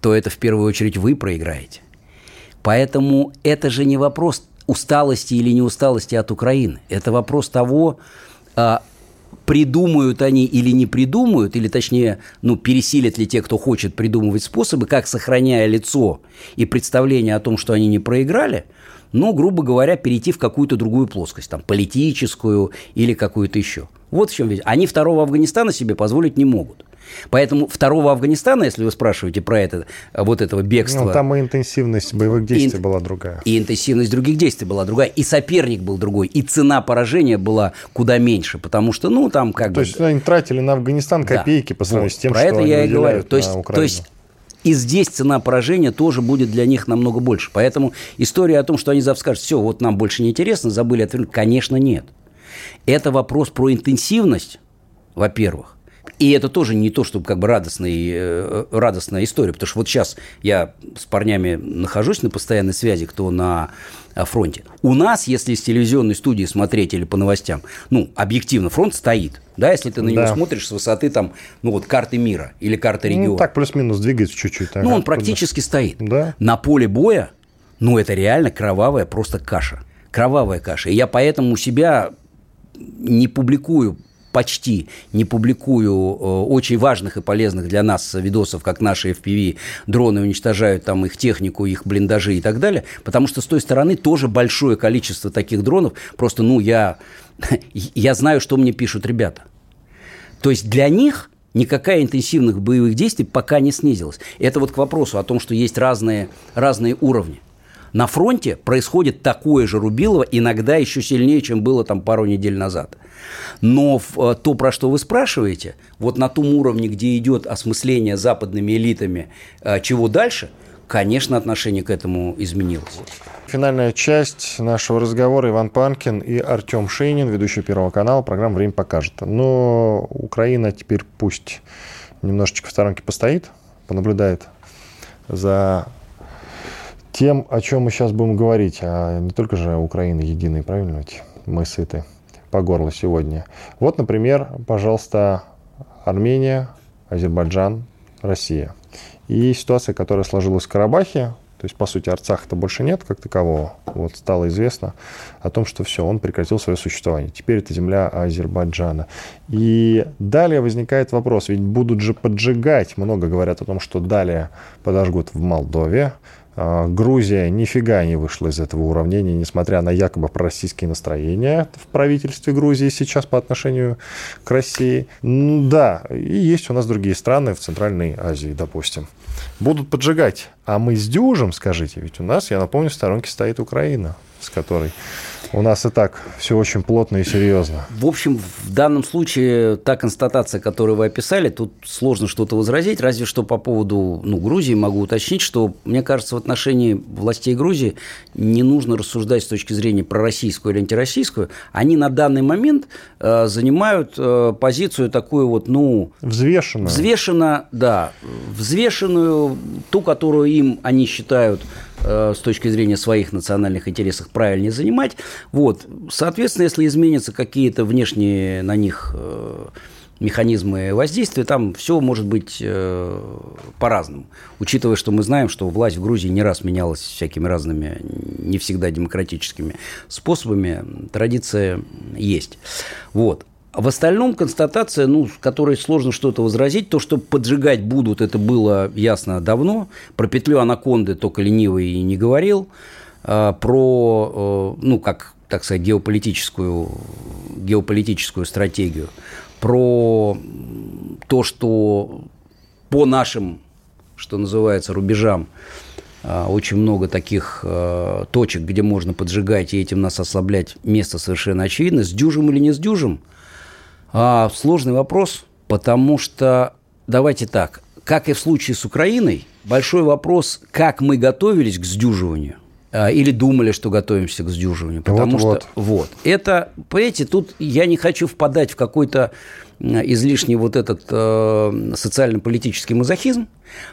Speaker 3: то это в первую очередь вы проиграете. Поэтому это же не вопрос усталости или неусталости от Украины. Это вопрос того, а, придумают они или не придумают, или точнее, ну, пересилят ли те, кто хочет придумывать способы, как, сохраняя лицо и представление о том, что они не проиграли, ну, грубо говоря, перейти в какую-то другую плоскость, там, политическую или какую-то еще. Вот в чем вещь. Они второго Афганистана себе позволить не могут. Поэтому второго Афганистана, если вы спрашиваете про это, вот этого бегства...
Speaker 2: Ну, там и интенсивность боевых действий и, была другая.
Speaker 3: И интенсивность других действий была другая, и соперник был другой, и цена поражения была куда меньше, потому что, ну, там как
Speaker 2: то
Speaker 3: бы...
Speaker 2: То есть они тратили на Афганистан копейки да. по сравнению вот, с тем,
Speaker 3: про
Speaker 2: что
Speaker 3: это
Speaker 2: они
Speaker 3: я и говорю. То есть,
Speaker 2: то есть
Speaker 3: и здесь цена поражения тоже будет для них намного больше. Поэтому история о том, что они завтра скажут, все, вот нам больше не интересно, забыли отвернуть, конечно, нет. Это вопрос про интенсивность, во-первых. И это тоже не то, чтобы как бы радостный, э, радостная история, потому что вот сейчас я с парнями нахожусь на постоянной связи, кто на фронте. У нас, если из телевизионной студии смотреть или по новостям, ну, объективно, фронт стоит. Да, если ты на него да. смотришь с высоты там, ну вот карты мира или карты региона. Ну,
Speaker 2: так плюс-минус двигается чуть-чуть.
Speaker 3: Ну, он практически
Speaker 2: туда.
Speaker 3: стоит.
Speaker 2: Да.
Speaker 3: На поле боя, ну, это реально кровавая просто каша. Кровавая каша. И я поэтому у себя не публикую почти не публикую э, очень важных и полезных для нас видосов, как наши FPV дроны уничтожают там их технику, их блиндажи и так далее, потому что с той стороны тоже большое количество таких дронов. Просто, ну, я, я знаю, что мне пишут ребята. То есть для них никакая интенсивных боевых действий пока не снизилась. Это вот к вопросу о том, что есть разные, разные уровни. На фронте происходит такое же рубилово, иногда еще сильнее, чем было там пару недель назад. Но э, то, про что вы спрашиваете, вот на том уровне, где идет осмысление западными элитами, э, чего дальше, конечно, отношение к этому изменилось.
Speaker 2: Финальная часть нашего разговора Иван Панкин и Артем Шейнин, ведущий Первого канала, программа «Время покажет». Но Украина теперь пусть немножечко в сторонке постоит, понаблюдает за тем, о чем мы сейчас будем говорить, а не только же Украина единая, правильно ведь? Мы сыты по горло сегодня. Вот, например, пожалуйста, Армения, Азербайджан, Россия. И ситуация, которая сложилась в Карабахе, то есть, по сути, Арцаха-то больше нет как такового. Вот стало известно о том, что все, он прекратил свое существование. Теперь это земля Азербайджана. И далее возникает вопрос, ведь будут же поджигать, много говорят о том, что далее подожгут в Молдове, Грузия нифига не вышла из этого уравнения, несмотря на якобы пророссийские настроения в правительстве Грузии сейчас по отношению к России. Ну, да, и есть у нас другие страны в Центральной Азии, допустим. Будут поджигать. А мы сдюжим, скажите, ведь у нас, я напомню, в сторонке стоит Украина, с которой у нас и так все очень плотно и серьезно.
Speaker 3: В общем, в данном случае та констатация, которую вы описали, тут сложно что-то возразить, разве что по поводу ну, Грузии могу уточнить, что, мне кажется, в отношении властей Грузии не нужно рассуждать с точки зрения пророссийскую или антироссийскую. Они на данный момент э, занимают э, позицию такую вот, ну...
Speaker 2: Взвешенную.
Speaker 3: Взвешенно, да. Взвешенную, ту, которую им они считают с точки зрения своих национальных интересов правильнее занимать. Вот. Соответственно, если изменятся какие-то внешние на них э, механизмы воздействия, там все может быть э, по-разному. Учитывая, что мы знаем, что власть в Грузии не раз менялась всякими разными, не всегда демократическими способами, традиция есть. Вот. В остальном констатация, ну, которой сложно что-то возразить, то, что поджигать будут, это было ясно давно. Про петлю анаконды только ленивый и не говорил. А, про, э, ну, как, так сказать, геополитическую, геополитическую стратегию. Про то, что по нашим, что называется, рубежам а, очень много таких э, точек, где можно поджигать и этим нас ослаблять, место совершенно очевидно. С дюжим или не с дюжим – а, сложный вопрос, потому что, давайте так, как и в случае с Украиной, большой вопрос, как мы готовились к сдюживанию а, или думали, что готовимся к сдюживанию. Потому вот, что, вот. вот, это, понимаете, тут я не хочу впадать в какой-то излишний вот этот э, социально-политический мазохизм,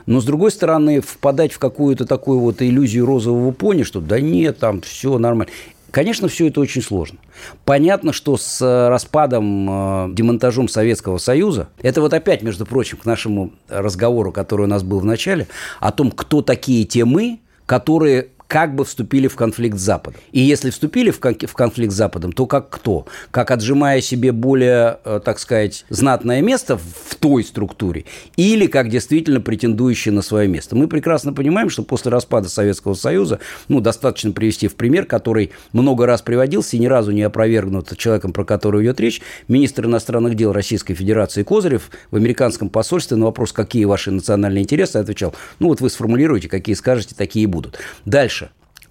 Speaker 3: но, с другой стороны, впадать в какую-то такую вот иллюзию розового пони, что да нет, там все нормально. Конечно, все это очень сложно. Понятно, что с э, распадом, э, демонтажом Советского Союза, это вот опять, между прочим, к нашему разговору, который у нас был в начале, о том, кто такие те мы, которые как бы вступили в конфликт с Западом. И если вступили в конфликт с Западом, то как кто? Как отжимая себе более, э, так сказать, знатное место в той структуре, или как действительно претендующие на свое место. Мы прекрасно понимаем, что после распада Советского Союза, ну, достаточно привести в пример, который много раз приводился и ни разу не опровергнут человеком, про которого идет речь, министр иностранных дел Российской Федерации Козырев в американском посольстве на вопрос, какие ваши национальные интересы, отвечал, ну, вот вы сформулируете, какие скажете, такие и будут. Дальше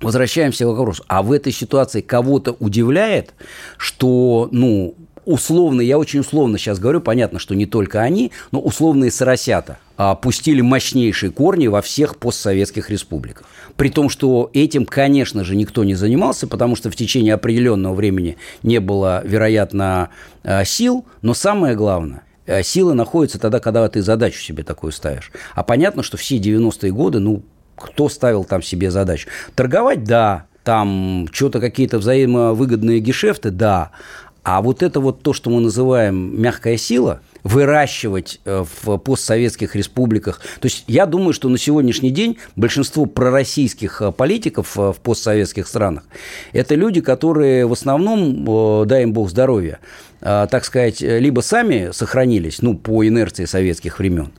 Speaker 3: возвращаемся к вопросу. А в этой ситуации кого-то удивляет, что, ну, условно, я очень условно сейчас говорю, понятно, что не только они, но условные соросята а, пустили мощнейшие корни во всех постсоветских республиках. При том, что этим, конечно же, никто не занимался, потому что в течение определенного времени не было, вероятно, а, сил, но самое главное – а, Силы находятся тогда, когда ты задачу себе такую ставишь. А понятно, что все 90-е годы, ну, кто ставил там себе задачу. Торговать – да, там что-то какие-то взаимовыгодные гешефты – да. А вот это вот то, что мы называем мягкая сила, выращивать э, в постсоветских республиках. То есть я думаю, что на сегодняшний день большинство пророссийских э, политиков э, в постсоветских странах – это люди, которые в основном, дай им бог здоровья, так сказать, либо сами сохранились, ну, по инерции советских времен,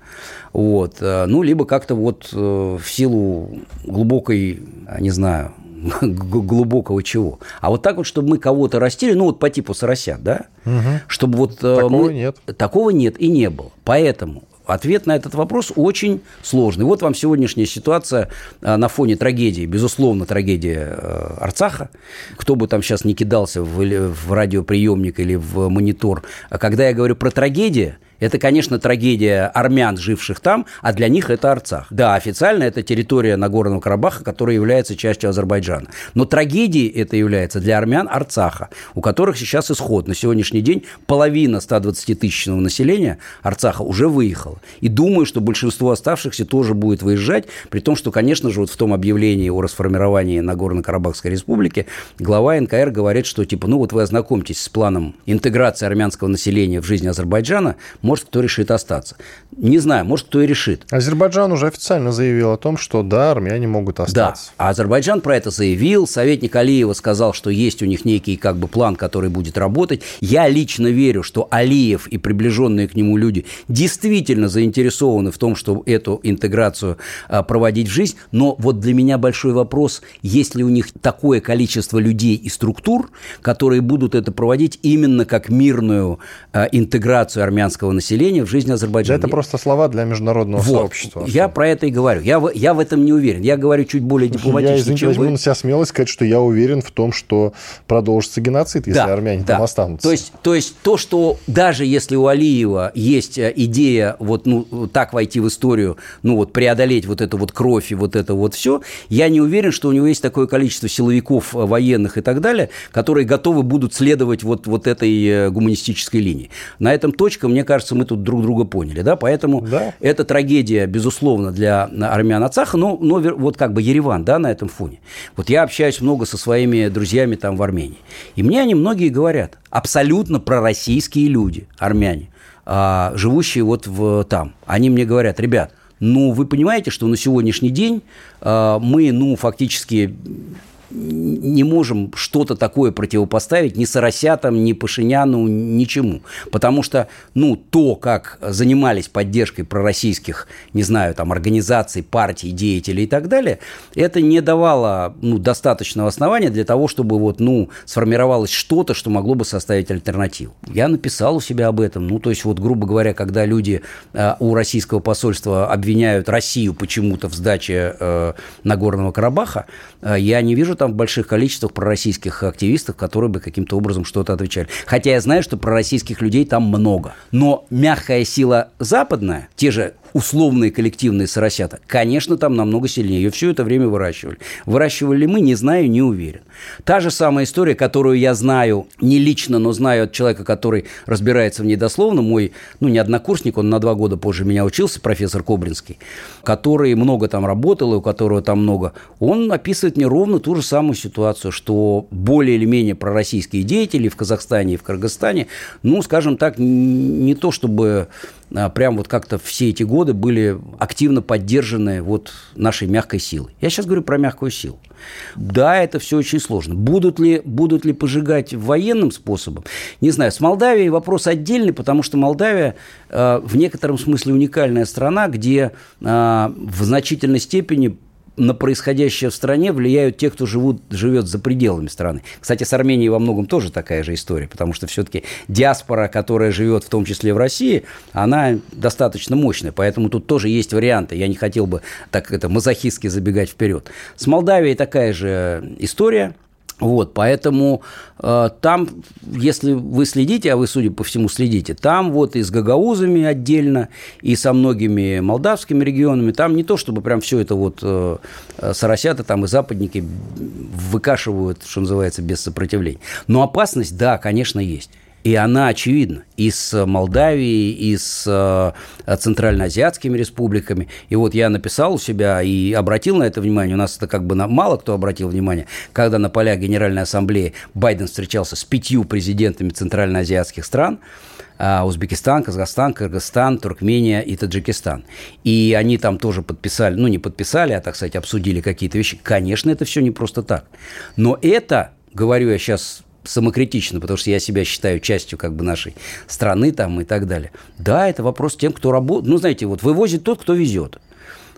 Speaker 3: вот. Э, ну, либо как-то вот э, в силу глубокой, не знаю, глубокого чего. А вот так вот, чтобы мы кого-то растили, ну вот по типу соросят, да? Угу. Чтобы вот
Speaker 2: э, такого мы... нет.
Speaker 3: Такого нет и не было. Поэтому Ответ на этот вопрос очень сложный. Вот вам сегодняшняя ситуация на фоне трагедии, безусловно, трагедия Арцаха. Кто бы там сейчас не кидался в, в радиоприемник или в монитор. А когда я говорю про трагедию, это, конечно, трагедия армян, живших там, а для них это Арцах. Да, официально это территория Нагорного Карабаха, которая является частью Азербайджана. Но трагедией это является для армян Арцаха, у которых сейчас исход. На сегодняшний день половина 120-тысячного населения Арцаха уже выехала. И думаю, что большинство оставшихся тоже будет выезжать, при том, что, конечно же, вот в том объявлении о расформировании Нагорно-Карабахской республики глава НКР говорит, что типа, ну вот вы ознакомьтесь с планом интеграции армянского населения в жизнь Азербайджана, может, кто решит остаться. Не знаю, может, кто и решит.
Speaker 2: Азербайджан уже официально заявил о том, что да, армяне могут остаться.
Speaker 3: Да, Азербайджан про это заявил. Советник Алиева сказал, что есть у них некий как бы план, который будет работать. Я лично верю, что Алиев и приближенные к нему люди действительно заинтересованы в том, чтобы эту интеграцию а, проводить в жизнь. Но вот для меня большой вопрос, есть ли у них такое количество людей и структур, которые будут это проводить именно как мирную а, интеграцию армянского населения населения в жизни Азербайджана.
Speaker 2: это просто слова для международного вот. сообщества.
Speaker 3: Я про это и говорю. Я, в, я в этом не уверен. Я говорю чуть более дипломатично,
Speaker 2: я, извините, чем вы. на себя смелость сказать, что я уверен в том, что продолжится геноцид, если да, армяне да. там останутся.
Speaker 3: То есть, то есть то, что даже если у Алиева есть э, идея вот ну, так войти в историю, ну вот преодолеть вот эту вот кровь и вот это вот все, я не уверен, что у него есть такое количество силовиков, э, военных и так далее, которые готовы будут следовать вот, вот этой э, гуманистической линии. На этом точка, мне кажется, кажется, мы тут друг друга поняли, да, поэтому да. это трагедия, безусловно, для армян Ацаха, но, но вот как бы Ереван, да, на этом фоне. Вот я общаюсь много со своими друзьями там в Армении, и мне они многие говорят, абсолютно пророссийские люди, армяне, а, живущие вот в, там, они мне говорят, ребят, ну, вы понимаете, что на сегодняшний день э, мы, ну, фактически не можем что-то такое противопоставить ни Соросятам, ни Пашиняну, ничему. Потому что, ну, то, как занимались поддержкой пророссийских, не знаю, там, организаций, партий, деятелей и так далее, это не давало, ну, достаточного основания для того, чтобы вот, ну, сформировалось что-то, что могло бы составить альтернативу. Я написал у себя об этом. Ну, то есть, вот, грубо говоря, когда люди э, у российского посольства обвиняют Россию почему-то в сдаче э, Нагорного Карабаха, э, я не вижу там в больших количествах пророссийских активистов, которые бы каким-то образом что-то отвечали. Хотя я знаю, что пророссийских людей там много. Но мягкая сила западная, те же условные коллективные соросята, конечно, там намного сильнее. Ее все это время выращивали. Выращивали ли мы, не знаю, не уверен. Та же самая история, которую я знаю не лично, но знаю от человека, который разбирается в ней дословно, мой, ну, не однокурсник, он на два года позже меня учился, профессор Кобринский, который много там работал, и у которого там много, он описывает мне ровно ту же самую ситуацию, что более или менее пророссийские деятели в Казахстане и в Кыргызстане, ну, скажем так, не то чтобы прям вот как-то все эти годы были активно поддержаны вот нашей мягкой силой. Я сейчас говорю про мягкую силу. Да, это все очень сложно. Будут ли, будут ли пожигать военным способом? Не знаю. С Молдавией вопрос отдельный, потому что Молдавия э, в некотором смысле уникальная страна, где э, в значительной степени на происходящее в стране влияют те, кто живут, живет за пределами страны. Кстати, с Арменией во многом тоже такая же история, потому что все-таки диаспора, которая живет в том числе в России, она достаточно мощная, поэтому тут тоже есть варианты. Я не хотел бы так это мазохистски забегать вперед. С Молдавией такая же история. Вот, поэтому э, там, если вы следите, а вы, судя по всему, следите, там вот и с гагаузами отдельно, и со многими молдавскими регионами, там не то, чтобы прям все это вот э, соросята там и западники выкашивают, что называется, без сопротивления. Но опасность, да, конечно, есть. И она очевидна и с Молдавией, и с э, центральноазиатскими республиками. И вот я написал у себя и обратил на это внимание. У нас это как бы на, мало кто обратил внимание, когда на полях Генеральной Ассамблеи Байден встречался с пятью президентами центральноазиатских стран. Э, Узбекистан, Казахстан, Кыргызстан, Туркмения и Таджикистан. И они там тоже подписали, ну не подписали, а, так сказать, обсудили какие-то вещи. Конечно, это все не просто так. Но это, говорю я сейчас самокритично, потому что я себя считаю частью как бы нашей страны там и так далее. Да, это вопрос тем, кто работает. Ну, знаете, вот вывозит тот, кто везет.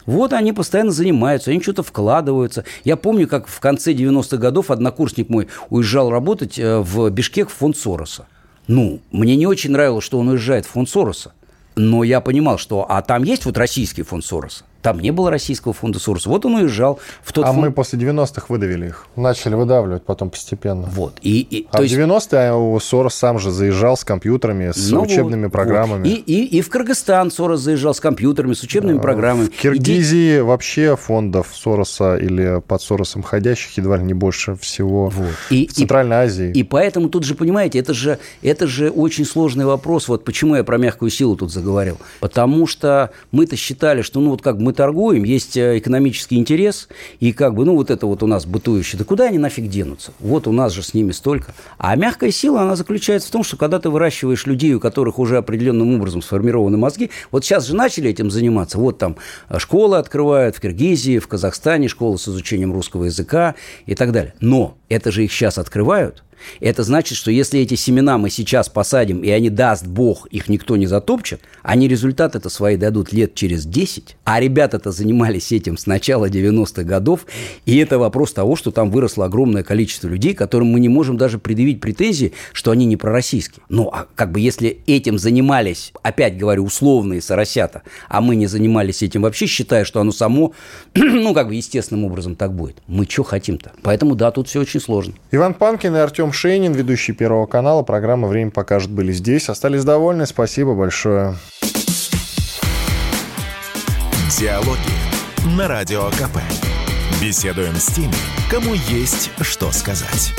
Speaker 3: Вот они постоянно занимаются, они что-то вкладываются. Я помню, как в конце 90-х годов однокурсник мой уезжал работать э, в Бишкек в фонд Сороса. Ну, мне не очень нравилось, что он уезжает в фонд Сороса. Но я понимал, что а там есть вот российский фонд Сороса. Там не было российского фонда Сурс. Вот он уезжал в тот
Speaker 2: А
Speaker 3: фонд...
Speaker 2: мы после 90-х выдавили их. Начали выдавливать потом постепенно.
Speaker 3: Вот. И, и,
Speaker 2: а в есть... 90-е Сорос сам же заезжал с компьютерами, с ну, учебными вот, программами.
Speaker 3: Вот. И, и, и в Кыргызстан Сорос заезжал с компьютерами, с учебными а, программами.
Speaker 2: В Киргизии и... вообще фондов Сороса или под Соросом ходящих едва ли не больше всего. Вот. И, в Центральной
Speaker 3: и,
Speaker 2: Азии.
Speaker 3: И поэтому тут же, понимаете, это же, это же очень сложный вопрос. Вот почему я про мягкую силу тут заговорил. Потому что мы-то считали, что ну вот как мы торгуем, есть э, экономический интерес, и как бы, ну, вот это вот у нас бытующее, да куда они нафиг денутся? Вот у нас же с ними столько. А мягкая сила, она заключается в том, что когда ты выращиваешь людей, у которых уже определенным образом сформированы мозги, вот сейчас же начали этим заниматься, вот там э, школы открывают в Киргизии, в Казахстане, школы с изучением русского языка и так далее. Но это же их сейчас открывают, это значит, что если эти семена мы сейчас посадим, и они, даст Бог, их никто не затопчет, они результат это свои дадут лет через 10, а ребята-то занимались этим с начала 90-х годов, и это вопрос того, что там выросло огромное количество людей, которым мы не можем даже предъявить претензии, что они не пророссийские. Ну, а как бы если этим занимались, опять говорю, условные соросята, а мы не занимались этим вообще, считая, что оно само, ну, как бы естественным образом так будет. Мы что хотим-то? Поэтому, да, тут все очень сложно.
Speaker 2: Иван Панкин и Шейнин, ведущий Первого канала. Программа «Время покажет» были здесь. Остались довольны. Спасибо большое.
Speaker 1: Диалоги на Радио КП. Беседуем с теми, кому есть что сказать.